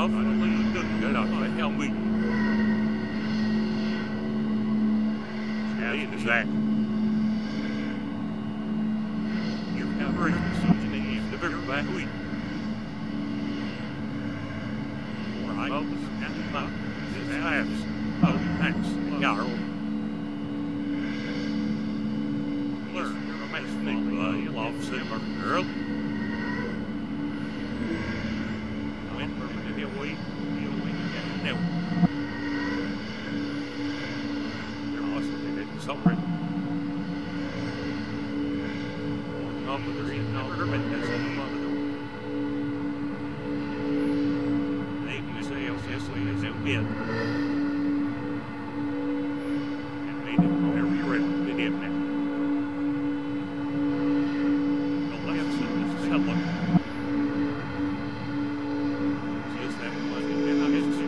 I you couldn't get out of hell we. Yeah, it's that. You have reached the solution the very back week. Right. Well, that's not. That's Oh, thanks, Jarl. Learn your you love Simmer, girl. Awesome, they did sorry. Come with the reason, never met this in the. They can say, oh, yes, we is it good.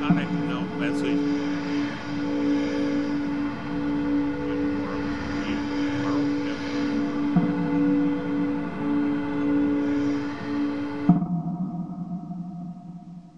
Amen.